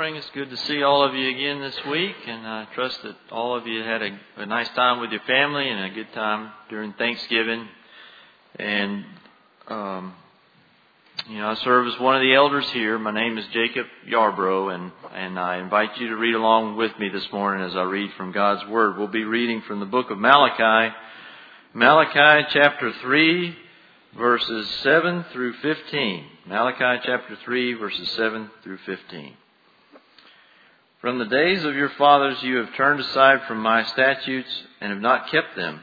morning. It's good to see all of you again this week, and I trust that all of you had a, a nice time with your family and a good time during Thanksgiving. And, um, you know, I serve as one of the elders here. My name is Jacob Yarbrough, and, and I invite you to read along with me this morning as I read from God's Word. We'll be reading from the book of Malachi, Malachi chapter 3, verses 7 through 15. Malachi chapter 3, verses 7 through 15. From the days of your fathers you have turned aside from my statutes and have not kept them.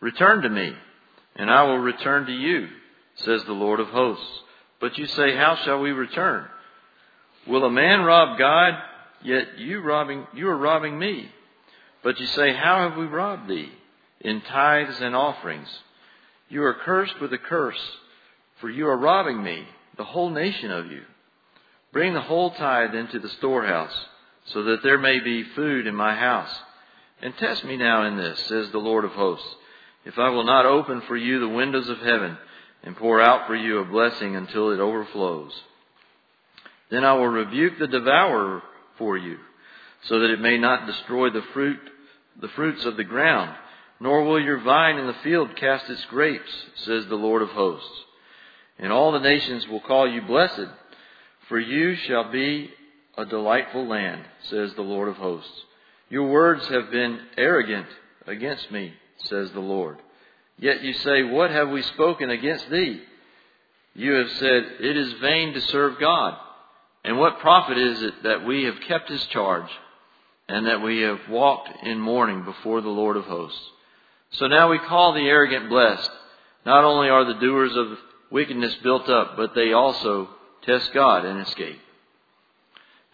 Return to me, and I will return to you, says the Lord of hosts. But you say, How shall we return? Will a man rob God? Yet you robbing you are robbing me. But you say, How have we robbed thee? In tithes and offerings. You are cursed with a curse, for you are robbing me, the whole nation of you. Bring the whole tithe into the storehouse so that there may be food in my house. And test me now in this, says the Lord of hosts, if I will not open for you the windows of heaven and pour out for you a blessing until it overflows. Then I will rebuke the devourer for you, so that it may not destroy the fruit, the fruits of the ground, nor will your vine in the field cast its grapes, says the Lord of hosts. And all the nations will call you blessed, for you shall be a delightful land, says the Lord of hosts. Your words have been arrogant against me, says the Lord. Yet you say, What have we spoken against thee? You have said, It is vain to serve God. And what profit is it that we have kept his charge, and that we have walked in mourning before the Lord of hosts? So now we call the arrogant blessed. Not only are the doers of wickedness built up, but they also test God and escape.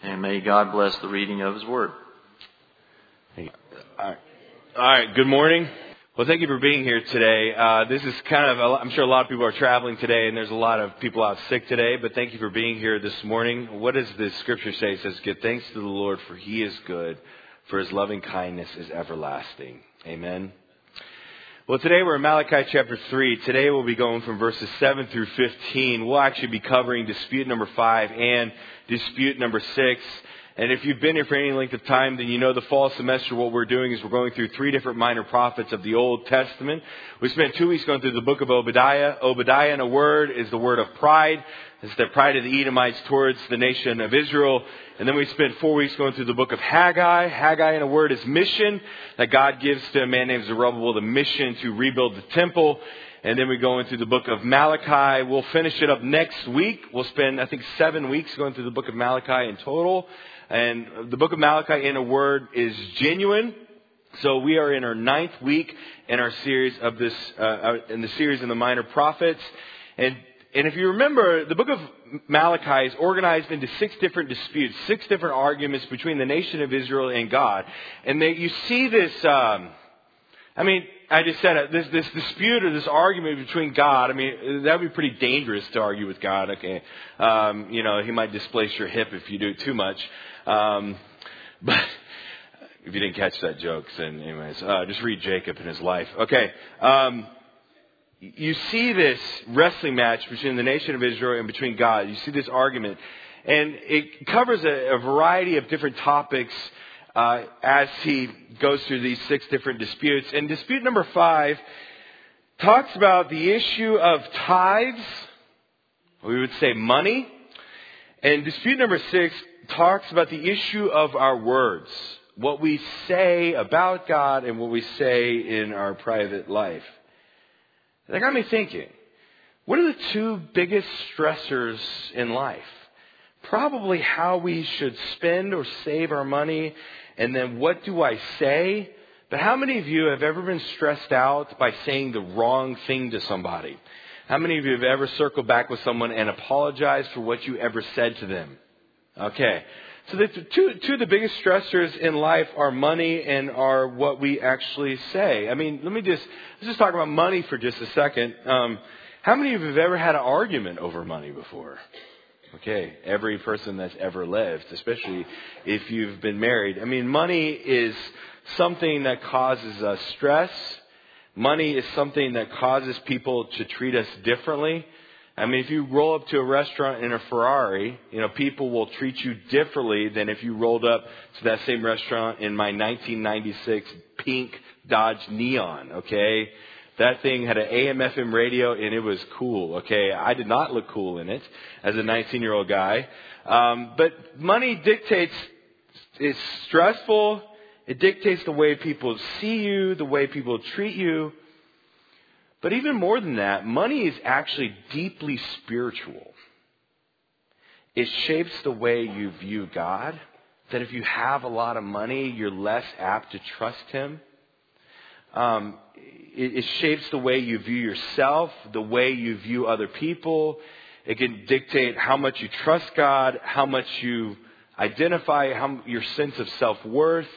And may God bless the reading of His Word. All right. All right. Good morning. Well, thank you for being here today. Uh, this is kind of, I'm sure a lot of people are traveling today, and there's a lot of people out sick today, but thank you for being here this morning. What does the scripture say? It says, Give thanks to the Lord, for he is good, for his loving kindness is everlasting. Amen. Well, today we're in Malachi chapter 3. Today we'll be going from verses 7 through 15. We'll actually be covering dispute number 5 and dispute number 6. And if you've been here for any length of time, then you know the fall semester what we're doing is we're going through three different minor prophets of the Old Testament. We spent two weeks going through the book of Obadiah. Obadiah in a word is the word of pride. It's the pride of the Edomites towards the nation of Israel. And then we spent four weeks going through the book of Haggai. Haggai in a word is mission that God gives to a man named Zerubbabel the mission to rebuild the temple. And then we go into the book of Malachi. We'll finish it up next week. We'll spend, I think, seven weeks going through the book of Malachi in total. And the book of Malachi, in a word, is genuine. So we are in our ninth week in our series of this, uh, in the series in the minor prophets. And, and if you remember, the book of Malachi is organized into six different disputes, six different arguments between the nation of Israel and God. And they, you see this, um, I mean, I just said it, this, this dispute or this argument between God, I mean, that would be pretty dangerous to argue with God. Okay. Um, you know, he might displace your hip if you do it too much. Um, but if you didn't catch that joke, then anyways, uh, just read Jacob and his life. Okay. Um, you see this wrestling match between the nation of Israel and between God. You see this argument. And it covers a, a variety of different topics uh, as he goes through these six different disputes. And dispute number five talks about the issue of tithes, we would say money. And dispute number six talks about the issue of our words, what we say about God and what we say in our private life. That got me thinking. What are the two biggest stressors in life? Probably how we should spend or save our money, and then what do I say? But how many of you have ever been stressed out by saying the wrong thing to somebody? How many of you have ever circled back with someone and apologized for what you ever said to them? Okay. So the two, two of the biggest stressors in life are money and are what we actually say. I mean, let me just, let's just talk about money for just a second. Um, how many of you have ever had an argument over money before? Okay, every person that's ever lived, especially if you've been married. I mean, money is something that causes us stress. Money is something that causes people to treat us differently. I mean, if you roll up to a restaurant in a Ferrari, you know, people will treat you differently than if you rolled up to that same restaurant in my 1996 pink Dodge Neon, okay? That thing had an AM FM radio and it was cool, okay? I did not look cool in it as a 19 year old guy. Um, but money dictates, it's stressful. It dictates the way people see you, the way people treat you. But even more than that, money is actually deeply spiritual. It shapes the way you view God. That if you have a lot of money, you're less apt to trust Him. Um, it, it shapes the way you view yourself, the way you view other people. It can dictate how much you trust God, how much you identify, how, your sense of self worth.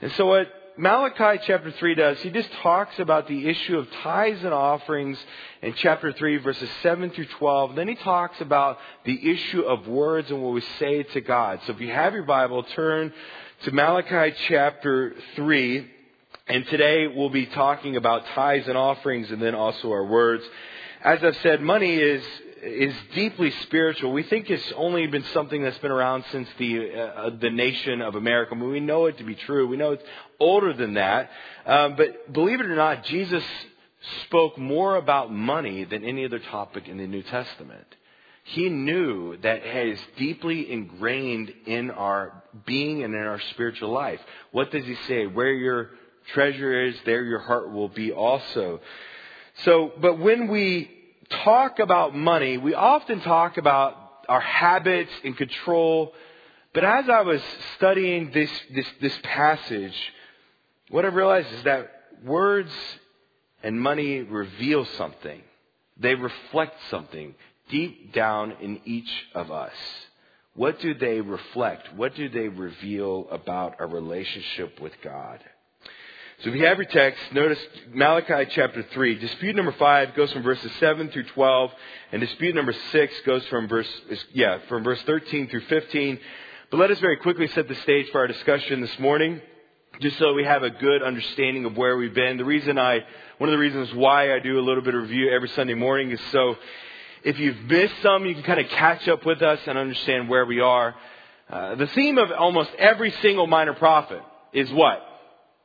And so, what Malachi chapter 3 does, he just talks about the issue of tithes and offerings in chapter 3, verses 7 through 12. Then he talks about the issue of words and what we say to God. So if you have your Bible, turn to Malachi chapter 3. And today we'll be talking about tithes and offerings and then also our words. As I've said, money is is deeply spiritual. We think it's only been something that's been around since the uh, the nation of America. We know it to be true. We know it's older than that. Um, but believe it or not, Jesus spoke more about money than any other topic in the New Testament. He knew that it is deeply ingrained in our being and in our spiritual life. What does he say? Where your treasure is, there your heart will be also. So, but when we talk about money, we often talk about our habits and control. But as I was studying this, this, this passage, what I realized is that words and money reveal something. They reflect something deep down in each of us. What do they reflect? What do they reveal about our relationship with God? So if you have your text, notice Malachi chapter 3. Dispute number 5 goes from verses 7 through 12, and dispute number 6 goes from verse, yeah, from verse 13 through 15. But let us very quickly set the stage for our discussion this morning, just so we have a good understanding of where we've been. The reason I, one of the reasons why I do a little bit of review every Sunday morning is so if you've missed some, you can kind of catch up with us and understand where we are. Uh, the theme of almost every single minor prophet is what?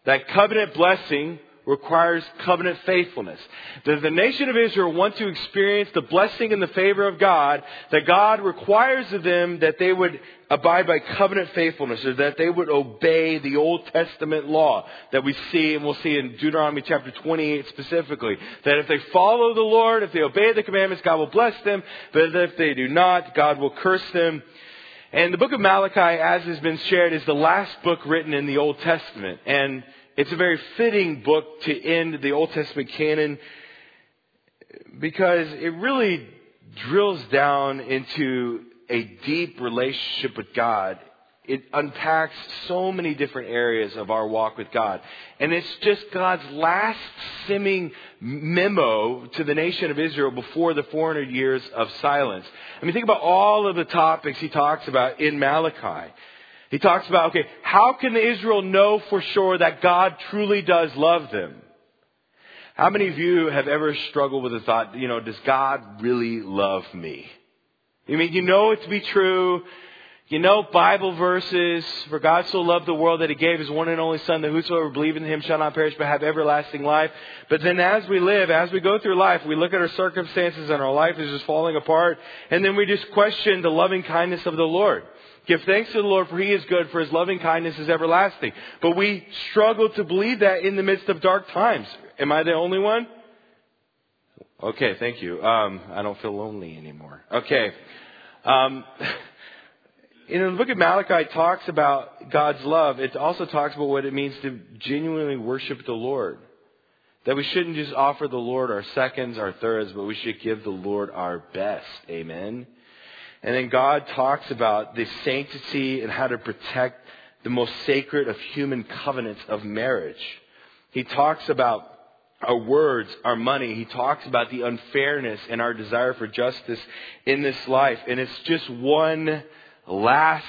That covenant blessing requires covenant faithfulness. Does the nation of Israel want to experience the blessing and the favor of God, that God requires of them that they would abide by covenant faithfulness, or that they would obey the Old Testament law that we see, and we'll see in Deuteronomy chapter 28 specifically, that if they follow the Lord, if they obey the commandments, God will bless them, but if they do not, God will curse them. And the book of Malachi, as has been shared, is the last book written in the Old Testament. And it's a very fitting book to end the Old Testament canon because it really drills down into a deep relationship with God. It unpacks so many different areas of our walk with God. And it's just God's last simming memo to the nation of Israel before the 400 years of silence. I mean, think about all of the topics he talks about in Malachi. He talks about, okay, how can Israel know for sure that God truly does love them? How many of you have ever struggled with the thought, you know, does God really love me? I mean, you know it to be true. You know Bible verses, for God so loved the world that he gave his one and only son that whosoever believes in him shall not perish but have everlasting life. But then as we live, as we go through life, we look at our circumstances and our life is just falling apart and then we just question the loving kindness of the Lord. Give thanks to the Lord for he is good, for his loving kindness is everlasting. But we struggle to believe that in the midst of dark times. Am I the only one? Okay, thank you. Um, I don't feel lonely anymore. Okay. Um, in the book of Malachi talks about God's love. It also talks about what it means to genuinely worship the Lord. That we shouldn't just offer the Lord our seconds, our thirds, but we should give the Lord our best. Amen. And then God talks about the sanctity and how to protect the most sacred of human covenants of marriage. He talks about our words, our money. He talks about the unfairness and our desire for justice in this life. And it's just one last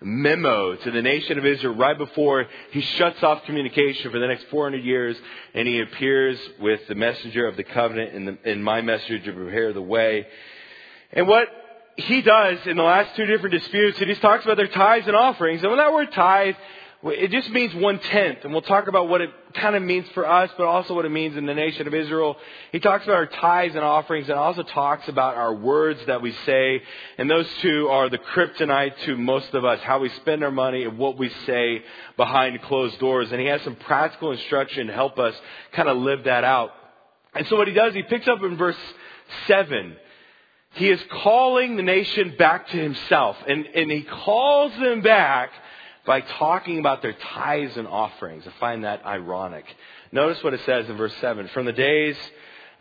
memo to the nation of Israel right before he shuts off communication for the next 400 years and he appears with the messenger of the covenant in, the, in my message to prepare the way. And what he does in the last two different disputes, he talks about their tithes and offerings. And when that word tithe it just means one tenth, and we'll talk about what it kind of means for us, but also what it means in the nation of Israel. He talks about our tithes and offerings, and also talks about our words that we say, and those two are the kryptonite to most of us, how we spend our money and what we say behind closed doors. And he has some practical instruction to help us kind of live that out. And so what he does, he picks up in verse 7. He is calling the nation back to himself, and, and he calls them back by talking about their tithes and offerings. I find that ironic. Notice what it says in verse 7 From the days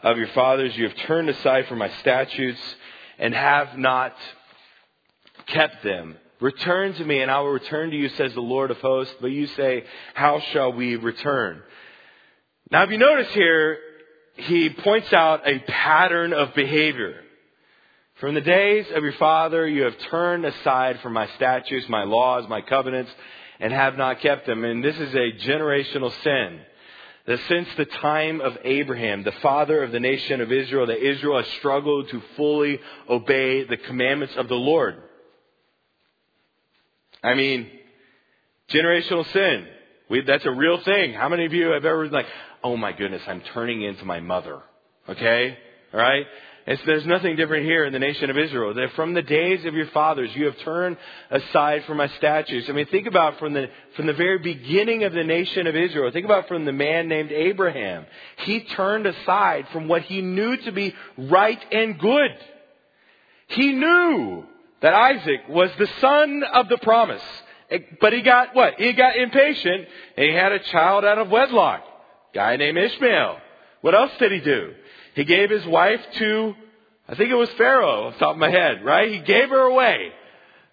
of your fathers you have turned aside from my statutes and have not kept them. Return to me, and I will return to you, says the Lord of hosts. But you say, How shall we return? Now, if you notice here, he points out a pattern of behavior. From the days of your father you have turned aside from my statutes, my laws, my covenants, and have not kept them. And this is a generational sin. That since the time of Abraham, the father of the nation of Israel, that Israel has struggled to fully obey the commandments of the Lord. I mean, generational sin. We, that's a real thing. How many of you have ever been like, oh my goodness, I'm turning into my mother? Okay? Alright? It's, there's nothing different here in the nation of Israel. That from the days of your fathers, you have turned aside from my statutes. I mean, think about from the, from the very beginning of the nation of Israel. Think about from the man named Abraham. He turned aside from what he knew to be right and good. He knew that Isaac was the son of the promise. Eh, but he got what? He got impatient and he had a child out of wedlock. Guy named Ishmael. What else did he do? He gave his wife to, I think it was Pharaoh off the top of my head, right? He gave her away.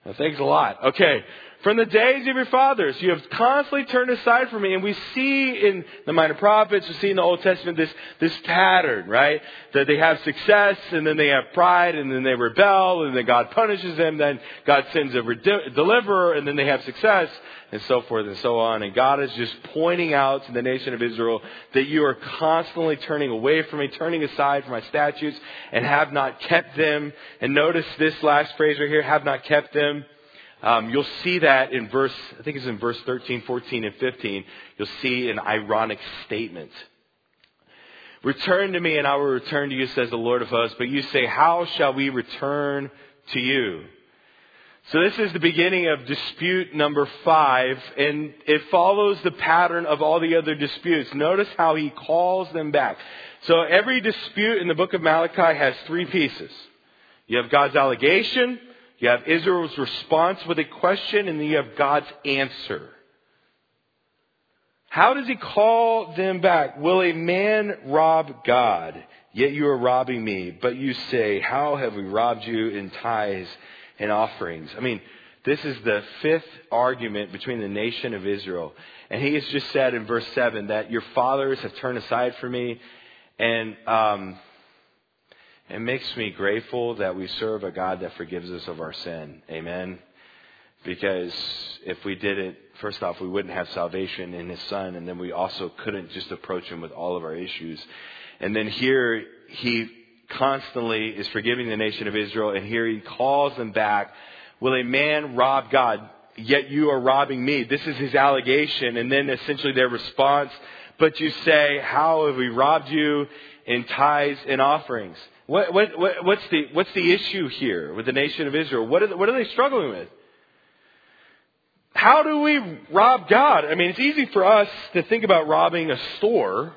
Well, thanks a lot. Okay. From the days of your fathers, you have constantly turned aside from me. And we see in the minor prophets, we see in the Old Testament this, this pattern, right? That they have success, and then they have pride, and then they rebel, and then God punishes them, then God sends a deliverer, and then they have success, and so forth and so on. And God is just pointing out to the nation of Israel that you are constantly turning away from me, turning aside from my statutes, and have not kept them. And notice this last phrase right here, have not kept them. Um, you'll see that in verse, I think it's in verse 13, 14, and 15. You'll see an ironic statement. Return to me and I will return to you, says the Lord of hosts. But you say, how shall we return to you? So this is the beginning of dispute number five, and it follows the pattern of all the other disputes. Notice how he calls them back. So every dispute in the book of Malachi has three pieces. You have God's allegation, you have Israel's response with a question, and then you have God's answer. How does he call them back? Will a man rob God? Yet you are robbing me. But you say, How have we robbed you in tithes and offerings? I mean, this is the fifth argument between the nation of Israel. And he has just said in verse 7 that your fathers have turned aside from me. And um, it makes me grateful that we serve a God that forgives us of our sin. Amen. Because if we did it, first off, we wouldn't have salvation in His Son, and then we also couldn't just approach Him with all of our issues. And then here, He constantly is forgiving the nation of Israel, and here He calls them back. Will a man rob God? Yet you are robbing me. This is His allegation, and then essentially their response. But you say, How have we robbed you in tithes and offerings? What, what, what, what's, the, what's the issue here with the nation of Israel? What are, what are they struggling with? How do we rob God? I mean, it's easy for us to think about robbing a store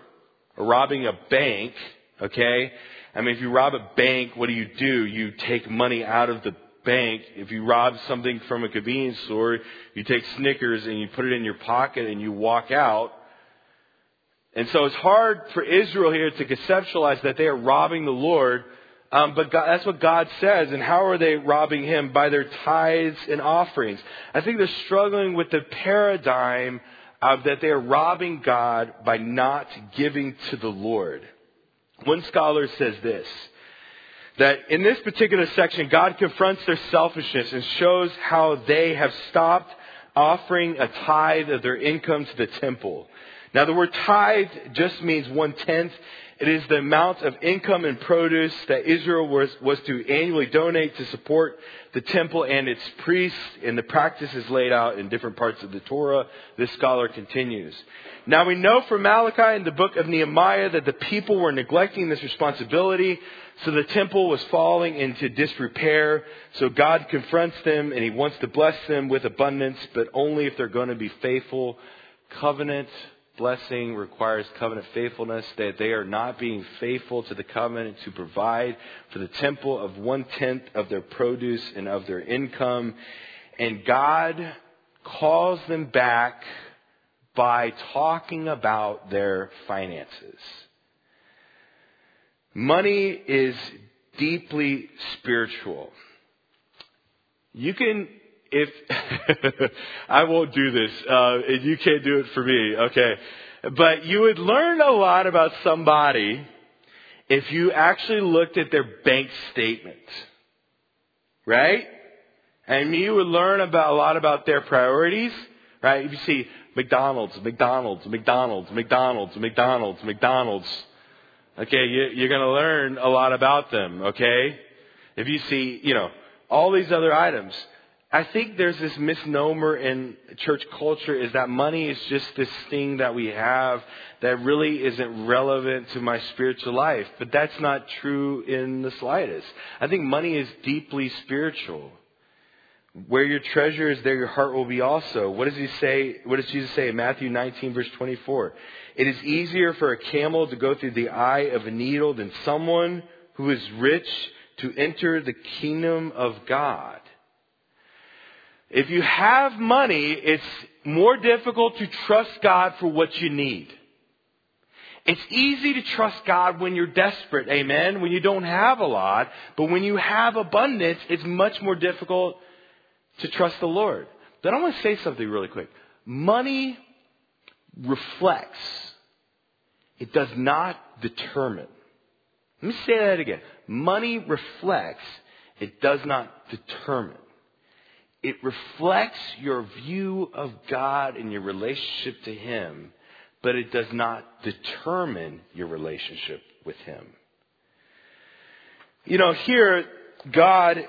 or robbing a bank, okay? I mean, if you rob a bank, what do you do? You take money out of the bank. If you rob something from a convenience store, you take Snickers and you put it in your pocket and you walk out. And so it's hard for Israel here to conceptualize that they are robbing the Lord. Um, but God, that's what God says. And how are they robbing Him? By their tithes and offerings. I think they're struggling with the paradigm of that they are robbing God by not giving to the Lord. One scholar says this that in this particular section, God confronts their selfishness and shows how they have stopped offering a tithe of their income to the temple. Now the word tithe just means one tenth. It is the amount of income and produce that Israel was, was to annually donate to support the temple and its priests, and the practice is laid out in different parts of the Torah. This scholar continues. Now we know from Malachi and the book of Nehemiah that the people were neglecting this responsibility, so the temple was falling into disrepair. So God confronts them and he wants to bless them with abundance, but only if they're going to be faithful. Covenant blessing requires covenant faithfulness, that they are not being faithful to the covenant to provide for the temple of one tenth of their produce and of their income. And God calls them back by talking about their finances. Money is deeply spiritual. You can if I won't do this, uh, and you can't do it for me, okay? But you would learn a lot about somebody if you actually looked at their bank statement, right? And you would learn about a lot about their priorities, right? If you see McDonald's, McDonald's, McDonald's, McDonald's, McDonald's, McDonald's, okay, you, you're going to learn a lot about them, okay? If you see, you know, all these other items. I think there's this misnomer in church culture is that money is just this thing that we have that really isn't relevant to my spiritual life. But that's not true in the slightest. I think money is deeply spiritual. Where your treasure is, there your heart will be also. What does he say? What does Jesus say in Matthew 19 verse 24? It is easier for a camel to go through the eye of a needle than someone who is rich to enter the kingdom of God. If you have money, it's more difficult to trust God for what you need. It's easy to trust God when you're desperate, amen, when you don't have a lot, but when you have abundance, it's much more difficult to trust the Lord. But I want to say something really quick. Money reflects, it does not determine. Let me say that again. Money reflects, it does not determine. It reflects your view of God and your relationship to Him, but it does not determine your relationship with Him. You know, here, God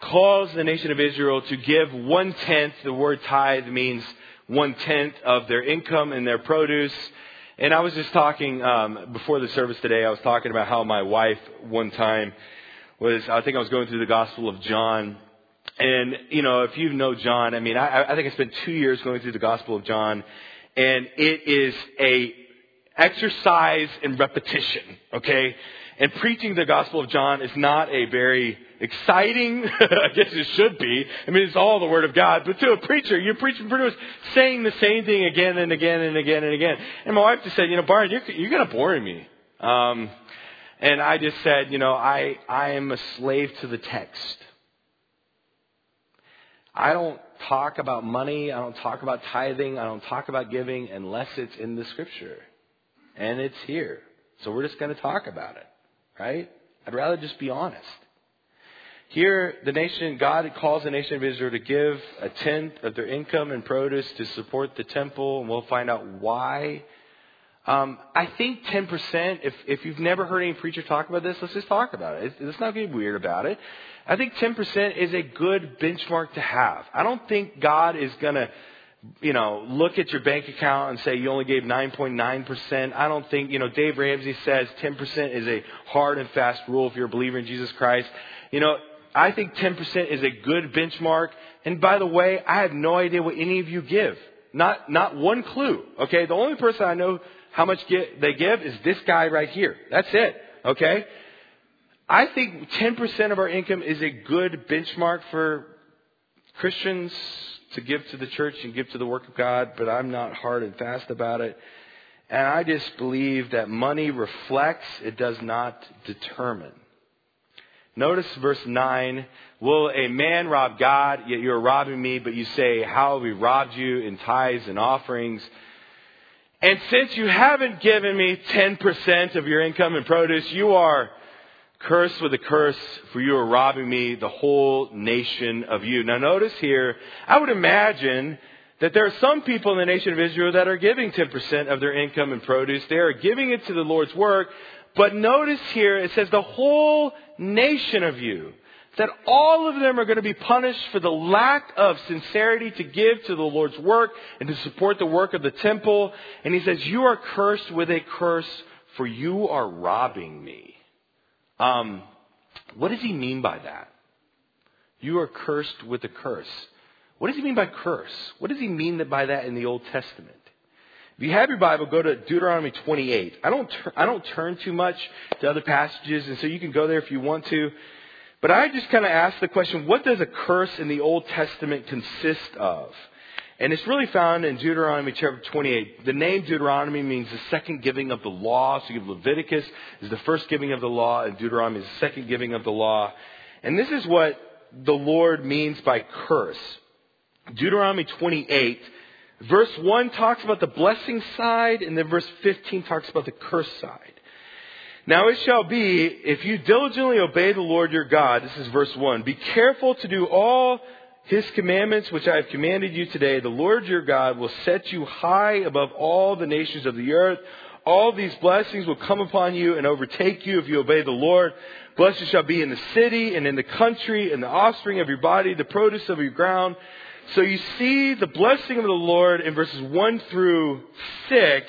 calls the nation of Israel to give one tenth. The word tithe means one tenth of their income and their produce. And I was just talking um, before the service today. I was talking about how my wife one time was. I think I was going through the Gospel of John, and, you know, if you know John, I mean, I, I think I spent two years going through the Gospel of John, and it is a exercise in repetition, okay? And preaching the Gospel of John is not a very exciting, I guess it should be. I mean, it's all the Word of God. But to a preacher, you're preaching pretty much saying the same thing again and again and again and again. And my wife just said, you know, Barn, you're, you're boring me. Um, and I just said, you know, I, I am a slave to the text. I don't talk about money. I don't talk about tithing. I don't talk about giving unless it's in the scripture. And it's here. So we're just going to talk about it, right? I'd rather just be honest. Here, the nation, God calls the nation of Israel to give a tenth of their income and produce to support the temple, and we'll find out why. Um, I think 10%, if, if you've never heard any preacher talk about this, let's just talk about it. Let's not get weird about it. I think 10% is a good benchmark to have. I don't think God is going to, you know, look at your bank account and say you only gave 9.9%. I don't think, you know, Dave Ramsey says 10% is a hard and fast rule if you're a believer in Jesus Christ. You know, I think 10% is a good benchmark. And by the way, I have no idea what any of you give. Not, not one clue. Okay. The only person I know how much get, they give is this guy right here. That's it. Okay. I think 10% of our income is a good benchmark for Christians to give to the church and give to the work of God, but I'm not hard and fast about it. And I just believe that money reflects, it does not determine. Notice verse 9. Will a man rob God? Yet you are robbing me, but you say, How have we robbed you in tithes and offerings? And since you haven't given me 10% of your income and produce, you are Curse with a curse, for you are robbing me, the whole nation of you. Now notice here, I would imagine that there are some people in the nation of Israel that are giving 10% of their income and produce. They are giving it to the Lord's work. But notice here, it says the whole nation of you. That all of them are going to be punished for the lack of sincerity to give to the Lord's work and to support the work of the temple. And he says, you are cursed with a curse, for you are robbing me. Um, what does he mean by that? You are cursed with a curse. What does he mean by curse? What does he mean by that in the Old Testament? If you have your Bible, go to Deuteronomy 28. I don't, I don't turn too much to other passages, and so you can go there if you want to. But I just kind of ask the question, what does a curse in the Old Testament consist of? And it's really found in Deuteronomy chapter 28. The name Deuteronomy means the second giving of the law. So you have Leviticus is the first giving of the law, and Deuteronomy is the second giving of the law. And this is what the Lord means by curse. Deuteronomy 28, verse 1 talks about the blessing side, and then verse 15 talks about the curse side. Now it shall be, if you diligently obey the Lord your God, this is verse 1, be careful to do all his commandments which I have commanded you today, the Lord your God will set you high above all the nations of the earth. All these blessings will come upon you and overtake you if you obey the Lord. Blessed shall be in the city and in the country and the offspring of your body, the produce of your ground. So you see the blessing of the Lord in verses 1 through 6.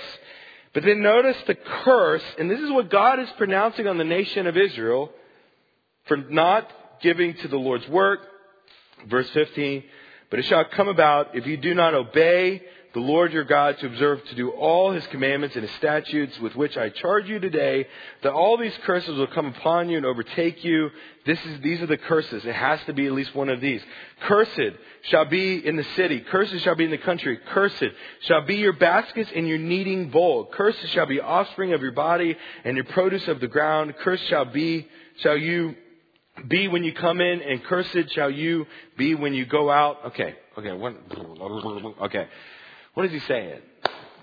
But then notice the curse, and this is what God is pronouncing on the nation of Israel for not giving to the Lord's work. Verse 15, but it shall come about if you do not obey the Lord your God to observe to do all his commandments and his statutes with which I charge you today, that all these curses will come upon you and overtake you. This is, these are the curses. It has to be at least one of these. Cursed shall be in the city. Cursed shall be in the country. Cursed shall be your baskets and your kneading bowl. Cursed shall be offspring of your body and your produce of the ground. Cursed shall be, shall you be when you come in and cursed shall you be when you go out. Okay. Okay. What Okay. What is he saying?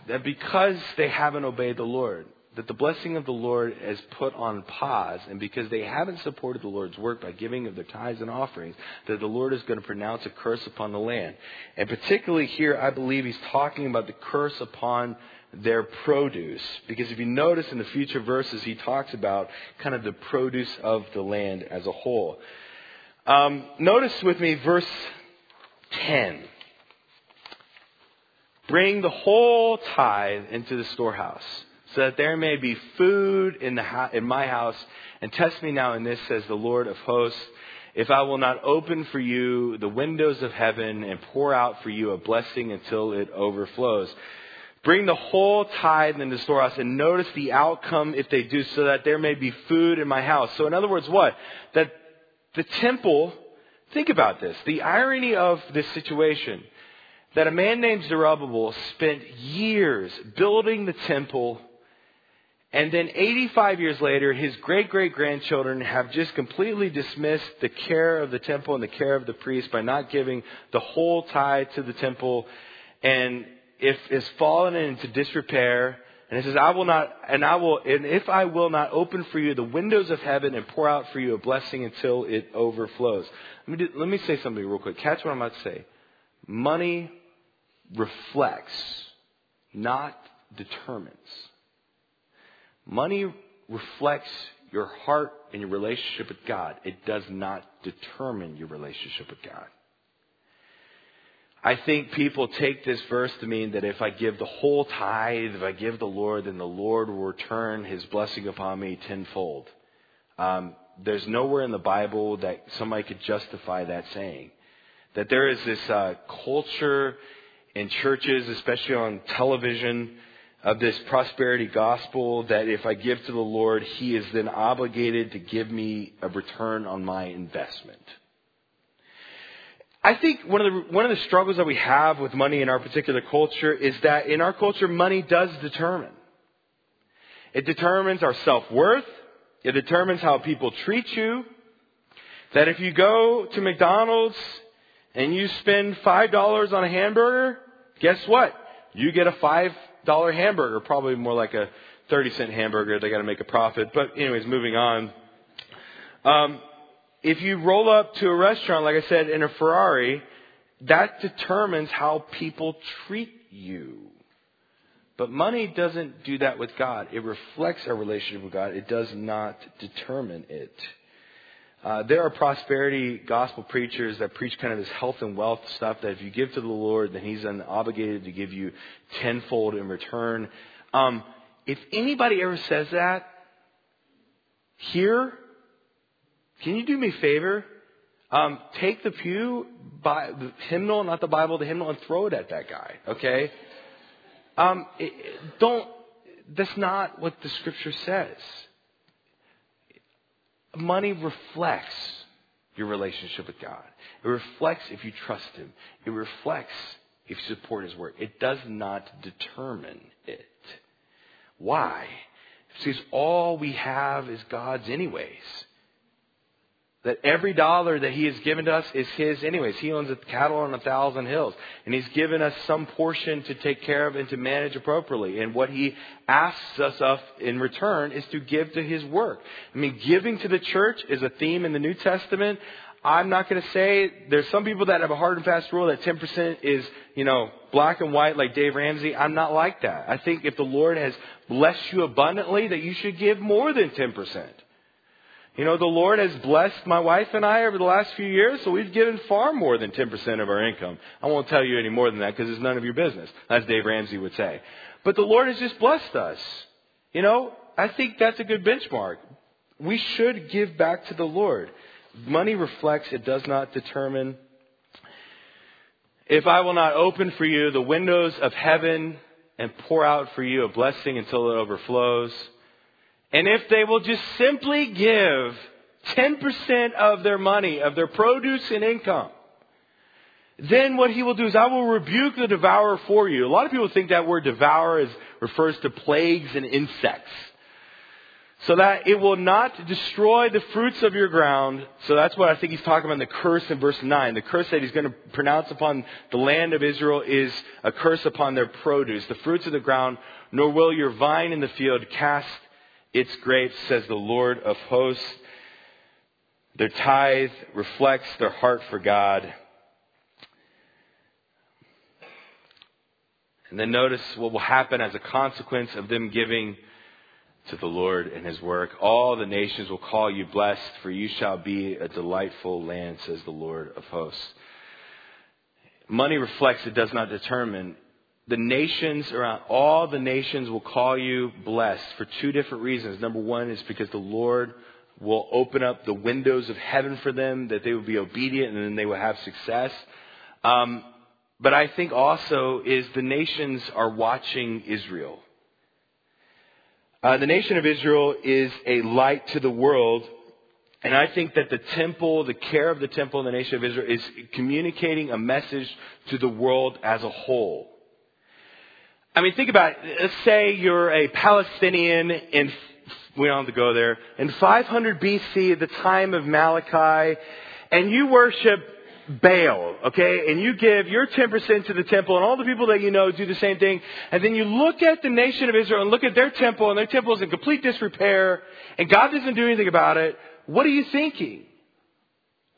That because they haven't obeyed the Lord, that the blessing of the Lord is put on pause, and because they haven't supported the Lord's work by giving of their tithes and offerings, that the Lord is going to pronounce a curse upon the land. And particularly here, I believe he's talking about the curse upon their produce. Because if you notice in the future verses, he talks about kind of the produce of the land as a whole. Um, notice with me verse 10. Bring the whole tithe into the storehouse, so that there may be food in, the in my house. And test me now in this, says the Lord of hosts, if I will not open for you the windows of heaven and pour out for you a blessing until it overflows. Bring the whole tithe into the storehouse and notice the outcome if they do so that there may be food in my house. So in other words, what? That the temple, think about this, the irony of this situation that a man named Zerubbabel spent years building the temple, and then 85 years later, his great great grandchildren have just completely dismissed the care of the temple and the care of the priest by not giving the whole tithe to the temple, and if is fallen into disrepair. And it says, I will not, and I will, and if I will not open for you the windows of heaven and pour out for you a blessing until it overflows. Let me, do, let me say something real quick. Catch what I'm about to say. Money reflects, not determines. Money reflects your heart and your relationship with God. It does not determine your relationship with God. I think people take this verse to mean that if I give the whole tithe, if I give the Lord, then the Lord will return his blessing upon me tenfold. Um, there's nowhere in the Bible that somebody could justify that saying. That there is this uh, culture in churches, especially on television, of this prosperity gospel that if I give to the Lord, He is then obligated to give me a return on my investment. I think one of the one of the struggles that we have with money in our particular culture is that in our culture, money does determine. It determines our self worth. It determines how people treat you. That if you go to McDonald's and you spend $5 on a hamburger, guess what? You get a $5 hamburger, probably more like a 30 cent hamburger. They got to make a profit. But anyways, moving on. Um, if you roll up to a restaurant, like I said, in a Ferrari, that determines how people treat you. But money doesn't do that with God. It reflects our relationship with God. It does not determine it. Uh, there are prosperity gospel preachers that preach kind of this health and wealth stuff that if you give to the Lord, then He's obligated to give you tenfold in return. Um, if anybody ever says that here, can you do me a favor? Um, take the pew, by, the hymnal, not the Bible, the hymnal, and throw it at that guy. Okay? Um, it, don't. That's not what the Scripture says. Money reflects your relationship with God. It reflects if you trust Him. It reflects if you support His work. It does not determine it. Why? Because all we have is God's, anyways. That every dollar that He has given to us is His anyways. He owns the cattle on a thousand hills. And He's given us some portion to take care of and to manage appropriately. And what He asks us of in return is to give to His work. I mean, giving to the church is a theme in the New Testament. I'm not going to say there's some people that have a hard and fast rule that 10% is, you know, black and white like Dave Ramsey. I'm not like that. I think if the Lord has blessed you abundantly, that you should give more than 10%. You know, the Lord has blessed my wife and I over the last few years, so we've given far more than 10% of our income. I won't tell you any more than that because it's none of your business, as Dave Ramsey would say. But the Lord has just blessed us. You know, I think that's a good benchmark. We should give back to the Lord. Money reflects, it does not determine. If I will not open for you the windows of heaven and pour out for you a blessing until it overflows, and if they will just simply give 10% of their money, of their produce and income, then what he will do is I will rebuke the devourer for you. A lot of people think that word devour is, refers to plagues and insects. So that it will not destroy the fruits of your ground. So that's what I think he's talking about in the curse in verse 9. The curse that he's going to pronounce upon the land of Israel is a curse upon their produce, the fruits of the ground, nor will your vine in the field cast its grapes, says the Lord of hosts. Their tithe reflects their heart for God. And then notice what will happen as a consequence of them giving to the Lord and his work. All the nations will call you blessed, for you shall be a delightful land, says the Lord of hosts. Money reflects, it does not determine the nations around, all the nations will call you blessed for two different reasons. Number one is because the Lord will open up the windows of heaven for them, that they will be obedient and then they will have success. Um, but I think also is the nations are watching Israel. Uh, the nation of Israel is a light to the world. And I think that the temple, the care of the temple in the nation of Israel is communicating a message to the world as a whole. I mean, think about it. Let's say you're a Palestinian in, we don't have to go there, in 500 BC at the time of Malachi, and you worship Baal, okay? And you give your 10% to the temple, and all the people that you know do the same thing. And then you look at the nation of Israel and look at their temple, and their temple is in complete disrepair, and God doesn't do anything about it. What are you thinking?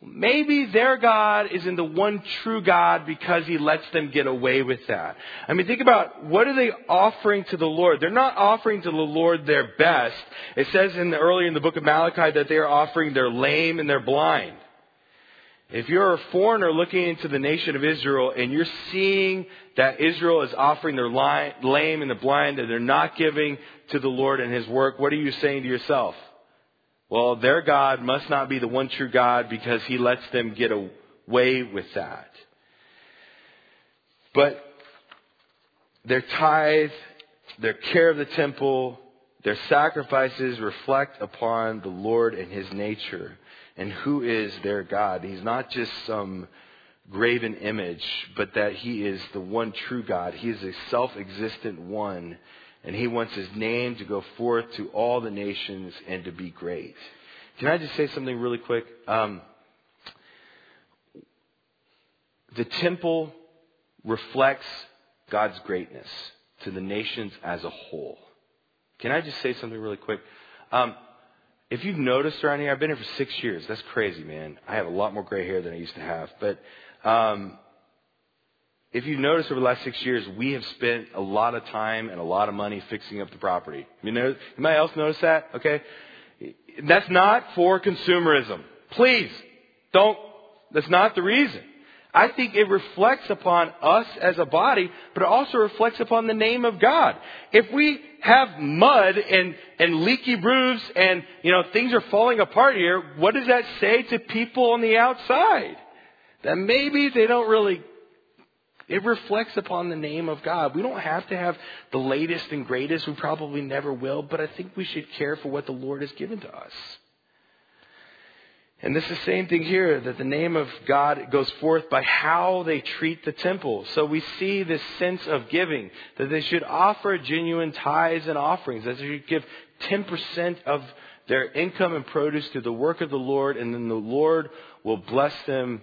Maybe their God is in the one true God because he lets them get away with that. I mean, think about what are they offering to the Lord? They're not offering to the Lord their best. It says in the, earlier in the book of Malachi that they are offering their lame and their blind. If you're a foreigner looking into the nation of Israel and you're seeing that Israel is offering their lame and the blind and they're not giving to the Lord and his work, what are you saying to yourself? Well, their God must not be the one true God because he lets them get away with that. But their tithe, their care of the temple, their sacrifices reflect upon the Lord and his nature and who is their God. He's not just some graven image, but that he is the one true God. He is a self existent one and he wants his name to go forth to all the nations and to be great. Can I just say something really quick? Um, the temple reflects God's greatness to the nations as a whole. Can I just say something really quick? Um, if you've noticed around here, I've been here for six years. That's crazy, man. I have a lot more gray hair than I used to have. But um, if you've noticed over the last six years, we have spent a lot of time and a lot of money fixing up the property. You know, anybody else notice that? Okay, that's not for consumerism. Please don't. That's not the reason. I think it reflects upon us as a body, but it also reflects upon the name of God. If we have mud and, and leaky roofs and, you know, things are falling apart here, what does that say to people on the outside? That maybe they don't really, it reflects upon the name of God. We don't have to have the latest and greatest. We probably never will, but I think we should care for what the Lord has given to us. And this is the same thing here, that the name of God goes forth by how they treat the temple. So we see this sense of giving, that they should offer genuine tithes and offerings, that they should give 10% of their income and produce to the work of the Lord, and then the Lord will bless them.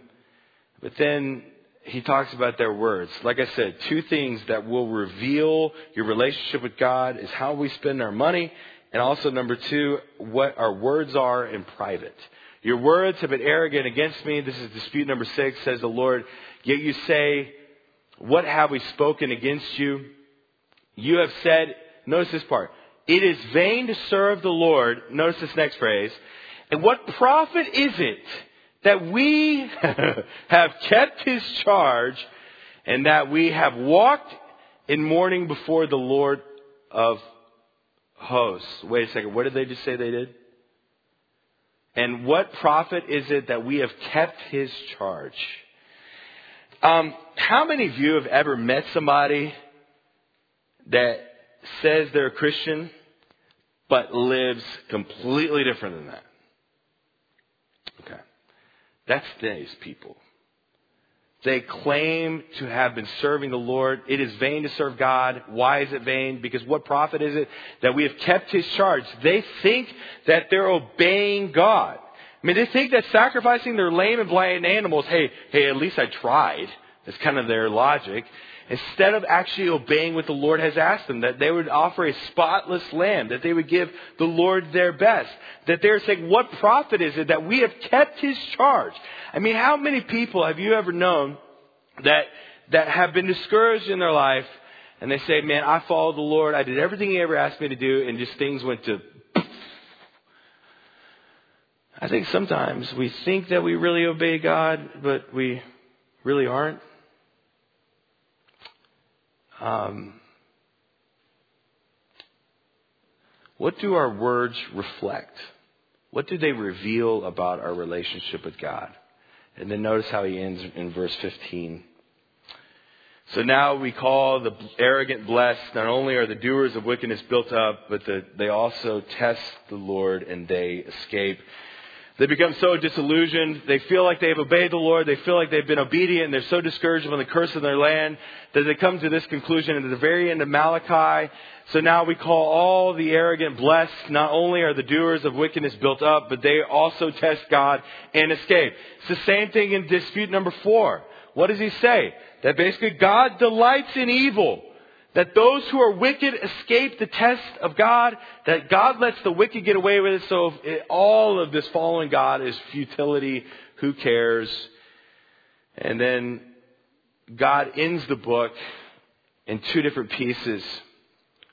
But then he talks about their words. Like I said, two things that will reveal your relationship with God is how we spend our money, and also number two, what our words are in private. Your words have been arrogant against me. This is dispute number six, says the Lord. Yet you say, What have we spoken against you? You have said, notice this part, it is vain to serve the Lord. Notice this next phrase. And what profit is it that we have kept his charge and that we have walked in mourning before the Lord of hosts? Wait a second. What did they just say they did? And what profit is it that we have kept his charge? Um, how many of you have ever met somebody that says they're a Christian but lives completely different than that? That's these people. They claim to have been serving the Lord. It is vain to serve God. Why is it vain? Because what profit is it that we have kept His charge? They think that they're obeying God. I mean, they think that sacrificing their lame and blind animals, hey, hey, at least I tried. That's kind of their logic. Instead of actually obeying what the Lord has asked them, that they would offer a spotless lamb, that they would give the Lord their best, that they're saying, what profit is it that we have kept His charge? I mean, how many people have you ever known that, that have been discouraged in their life and they say, man, I followed the Lord, I did everything He ever asked me to do, and just things went to I think sometimes we think that we really obey God, but we really aren't. Um, what do our words reflect? What do they reveal about our relationship with God? And then notice how he ends in verse 15. So now we call the arrogant blessed. Not only are the doers of wickedness built up, but the, they also test the Lord and they escape. They become so disillusioned. They feel like they've obeyed the Lord. They feel like they've been obedient. And they're so discouraged from the curse of their land that they come to this conclusion at the very end of Malachi. So now we call all the arrogant blessed. Not only are the doers of wickedness built up, but they also test God and escape. It's the same thing in dispute number four. What does he say? That basically God delights in evil that those who are wicked escape the test of God, that God lets the wicked get away with it, so it, all of this following God is futility. Who cares? And then God ends the book in two different pieces.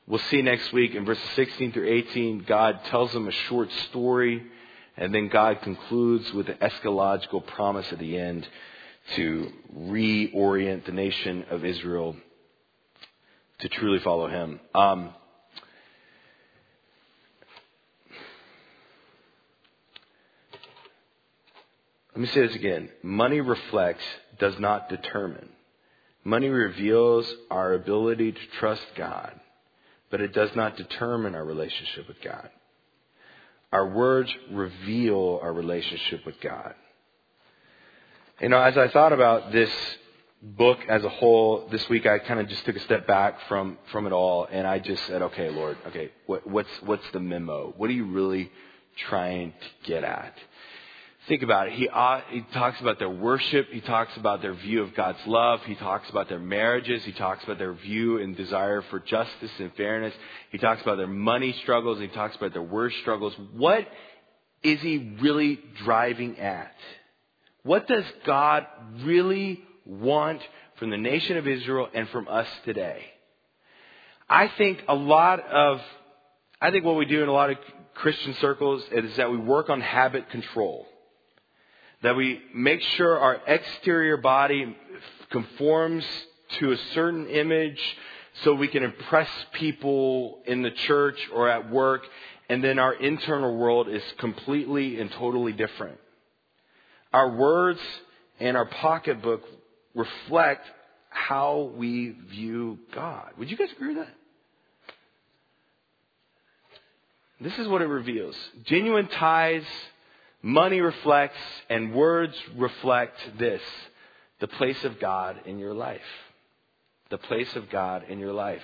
We'll see next week in verses 16 through 18, God tells them a short story, and then God concludes with an eschatological promise at the end to reorient the nation of Israel to truly follow Him. Um, let me say this again. Money reflects, does not determine. Money reveals our ability to trust God, but it does not determine our relationship with God. Our words reveal our relationship with God. You know, as I thought about this book as a whole, this week I kind of just took a step back from, from it all and I just said, okay, Lord, okay, what, what's, what's the memo? What are you really trying to get at? Think about it. He, uh, he talks about their worship. He talks about their view of God's love. He talks about their marriages. He talks about their view and desire for justice and fairness. He talks about their money struggles. He talks about their word struggles. What is he really driving at? What does God really want from the nation of Israel and from us today? I think a lot of, I think what we do in a lot of Christian circles is that we work on habit control. That we make sure our exterior body conforms to a certain image so we can impress people in the church or at work, and then our internal world is completely and totally different. Our words and our pocketbook reflect how we view God. Would you guys agree with that? This is what it reveals. Genuine tithes, money reflects, and words reflect this the place of God in your life. The place of God in your life.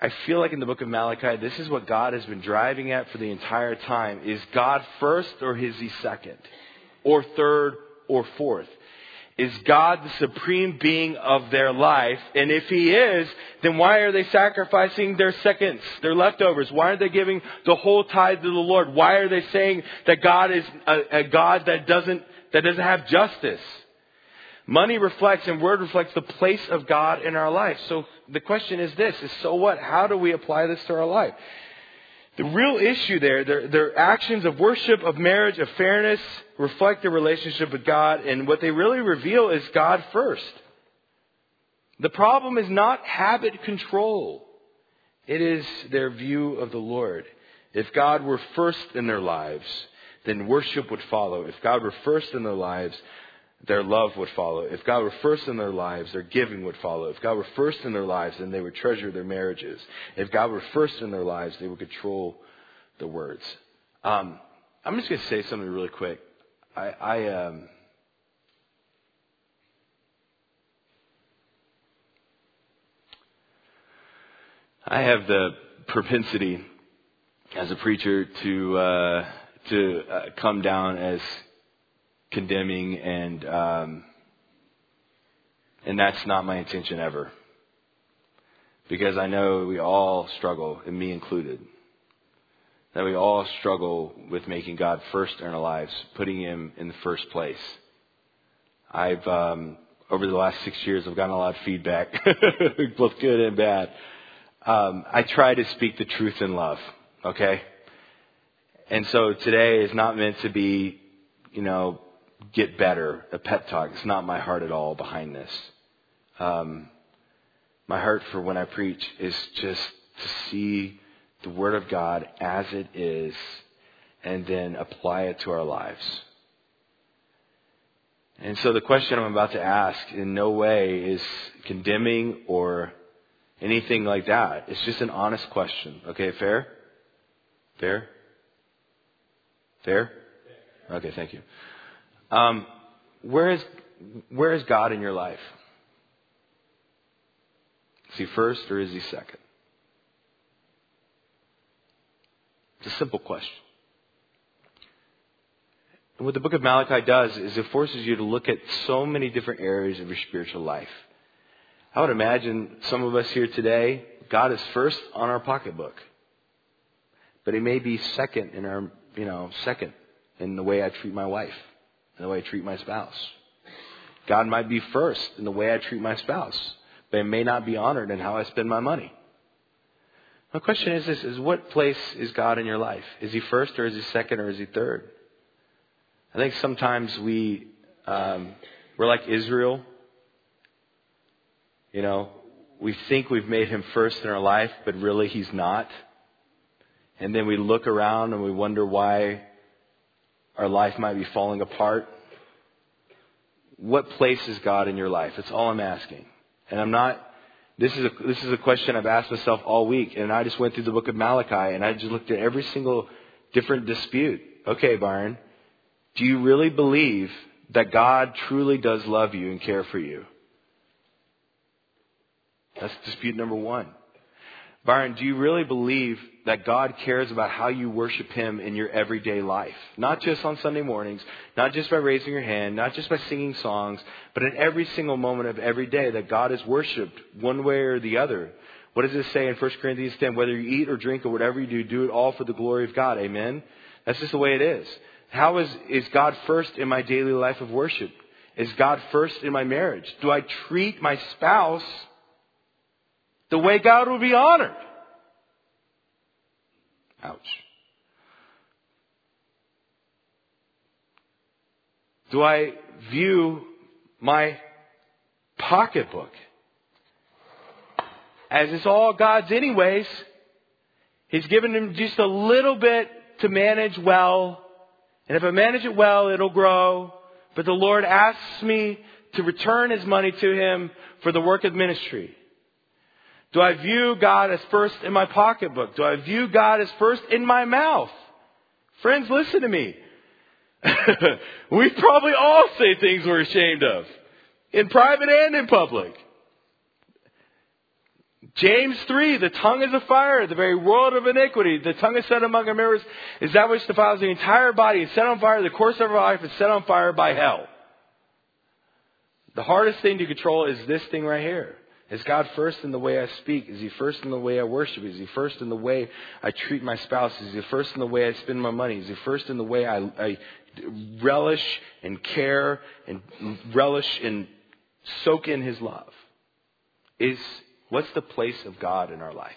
I feel like in the book of Malachi, this is what God has been driving at for the entire time. Is God first or is he second? Or third or fourth? Is God the supreme being of their life? And if He is, then why are they sacrificing their seconds, their leftovers? Why aren't they giving the whole tithe to the Lord? Why are they saying that God is a, a God that doesn't, that doesn't have justice? Money reflects and word reflects the place of God in our life. So the question is this, is so what? How do we apply this to our life? The real issue there, their, their actions of worship, of marriage, of fairness, reflect their relationship with God, and what they really reveal is God first. The problem is not habit control. It is their view of the Lord. If God were first in their lives, then worship would follow. If God were first in their lives, their love would follow. If God were first in their lives, their giving would follow. If God were first in their lives, then they would treasure their marriages. If God were first in their lives, they would control the words. Um, I'm just going to say something really quick. I, I um, I have the propensity as a preacher to uh, to uh, come down as condemning and um, and that's not my intention ever because I know we all struggle, and me included, that we all struggle with making God first in our lives, putting Him in the first place. I've um, over the last six years, I've gotten a lot of feedback, both good and bad. Um, I try to speak the truth in love, okay? And so today is not meant to be, you know, get better, a pep talk. It's not my heart at all behind this. Um, my heart for when I preach is just to see the Word of God as it is and then apply it to our lives. And so the question I'm about to ask in no way is condemning or anything like that. It's just an honest question. Okay, fair? Fair? Fair? Okay, thank you. Um, where is where is God in your life? Is he first or is he second? It's a simple question. And what the book of Malachi does is it forces you to look at so many different areas of your spiritual life. I would imagine some of us here today, God is first on our pocketbook. But he may be second in our, you know, second in the way I treat my wife in the way I treat my spouse. God might be first in the way I treat my spouse, but it may not be honored in how I spend my money. My question is this, is what place is God in your life? Is he first or is he second or is he third? I think sometimes we, um, we're like Israel. You know, we think we've made him first in our life, but really he's not. And then we look around and we wonder why our life might be falling apart. What place is God in your life? That's all I'm asking. And I'm not, this is a, this is a question I've asked myself all week. And I just went through the book of Malachi and I just looked at every single different dispute. Okay, Byron, do you really believe that God truly does love you and care for you? That's dispute number one. Byron, do you really believe that God cares about how you worship Him in your everyday life? Not just on Sunday mornings, not just by raising your hand, not just by singing songs, but in every single moment of every day that God is worshiped one way or the other. What does it say in 1 Corinthians 10? Whether you eat or drink or whatever you do, do it all for the glory of God. Amen? That's just the way it is. How is, is God first in my daily life of worship? Is God first in my marriage? Do I treat my spouse the way God will be honored? Ouch. Do I view my pocketbook as it's all God's anyways? He's given him just a little bit to manage well. And if I manage it well, it'll grow. But the Lord asks me to return his money to him for the work of ministry. Do I view God as first in my pocketbook? Do I view God as first in my mouth? Friends, listen to me. we probably all say things we're ashamed of. In private and in public. James 3, the tongue is a fire, the very world of iniquity. The tongue is set among our members, is that which defiles the entire body, is set on fire, the course of our life is set on fire by hell. The hardest thing to control is this thing right here. Is God first in the way I speak? Is He first in the way I worship? Is He first in the way I treat my spouse? Is He first in the way I spend my money? Is He first in the way I, I relish and care and relish and soak in His love? Is what's the place of God in our life?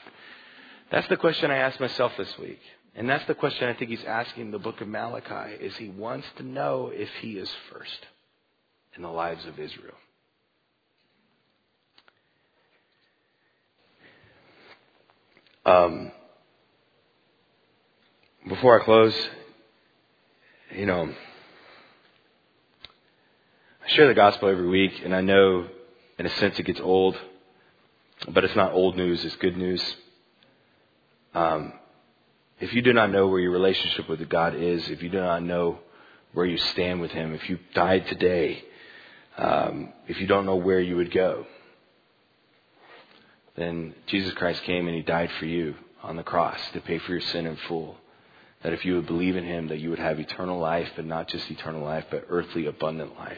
That's the question I asked myself this week. And that's the question I think he's asking in the book of Malachi is he wants to know if he is first in the lives of Israel. Um, before I close, you know, I share the gospel every week, and I know in a sense it gets old, but it's not old news, it's good news. Um, if you do not know where your relationship with God is, if you do not know where you stand with Him, if you died today, um, if you don't know where you would go, then Jesus Christ came and he died for you on the cross to pay for your sin in full. That if you would believe in him, that you would have eternal life, but not just eternal life, but earthly abundant life.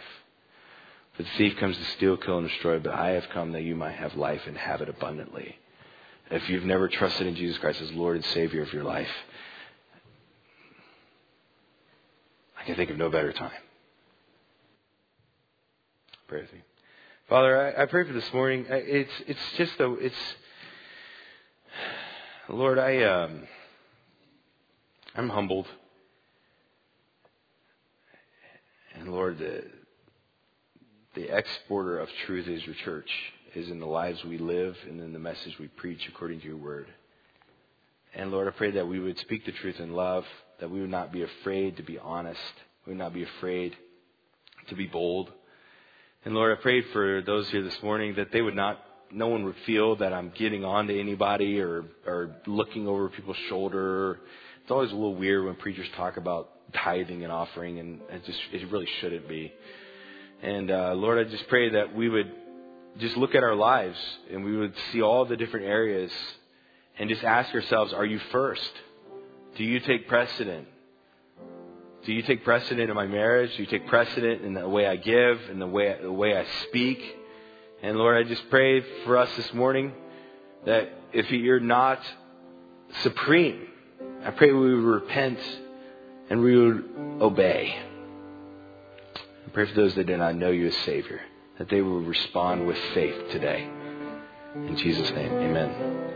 For the thief comes to steal, kill, and destroy, but I have come that you might have life and have it abundantly. If you've never trusted in Jesus Christ as Lord and Savior of your life, I can think of no better time. Pray with. Father, I, I pray for this morning. It's it's just a it's Lord, I um, I'm humbled, and Lord, the the exporter of truth is your church, is in the lives we live and in the message we preach according to your word. And Lord, I pray that we would speak the truth in love, that we would not be afraid to be honest, we would not be afraid to be bold and Lord, I prayed for those here this morning that they would not, no one would feel that I'm getting on to anybody or, or looking over people's shoulder. It's always a little weird when preachers talk about tithing and offering, and it just, it really shouldn't be. And uh, Lord, I just pray that we would just look at our lives and we would see all the different areas and just ask ourselves, are you first? Do you take precedent? Do you take precedent in my marriage? Do you take precedent in the way I give and the way, the way I speak? And Lord, I just pray for us this morning that if you're not supreme, I pray we would repent and we would obey. I pray for those that do not know you as Savior, that they will respond with faith today. In Jesus' name, amen.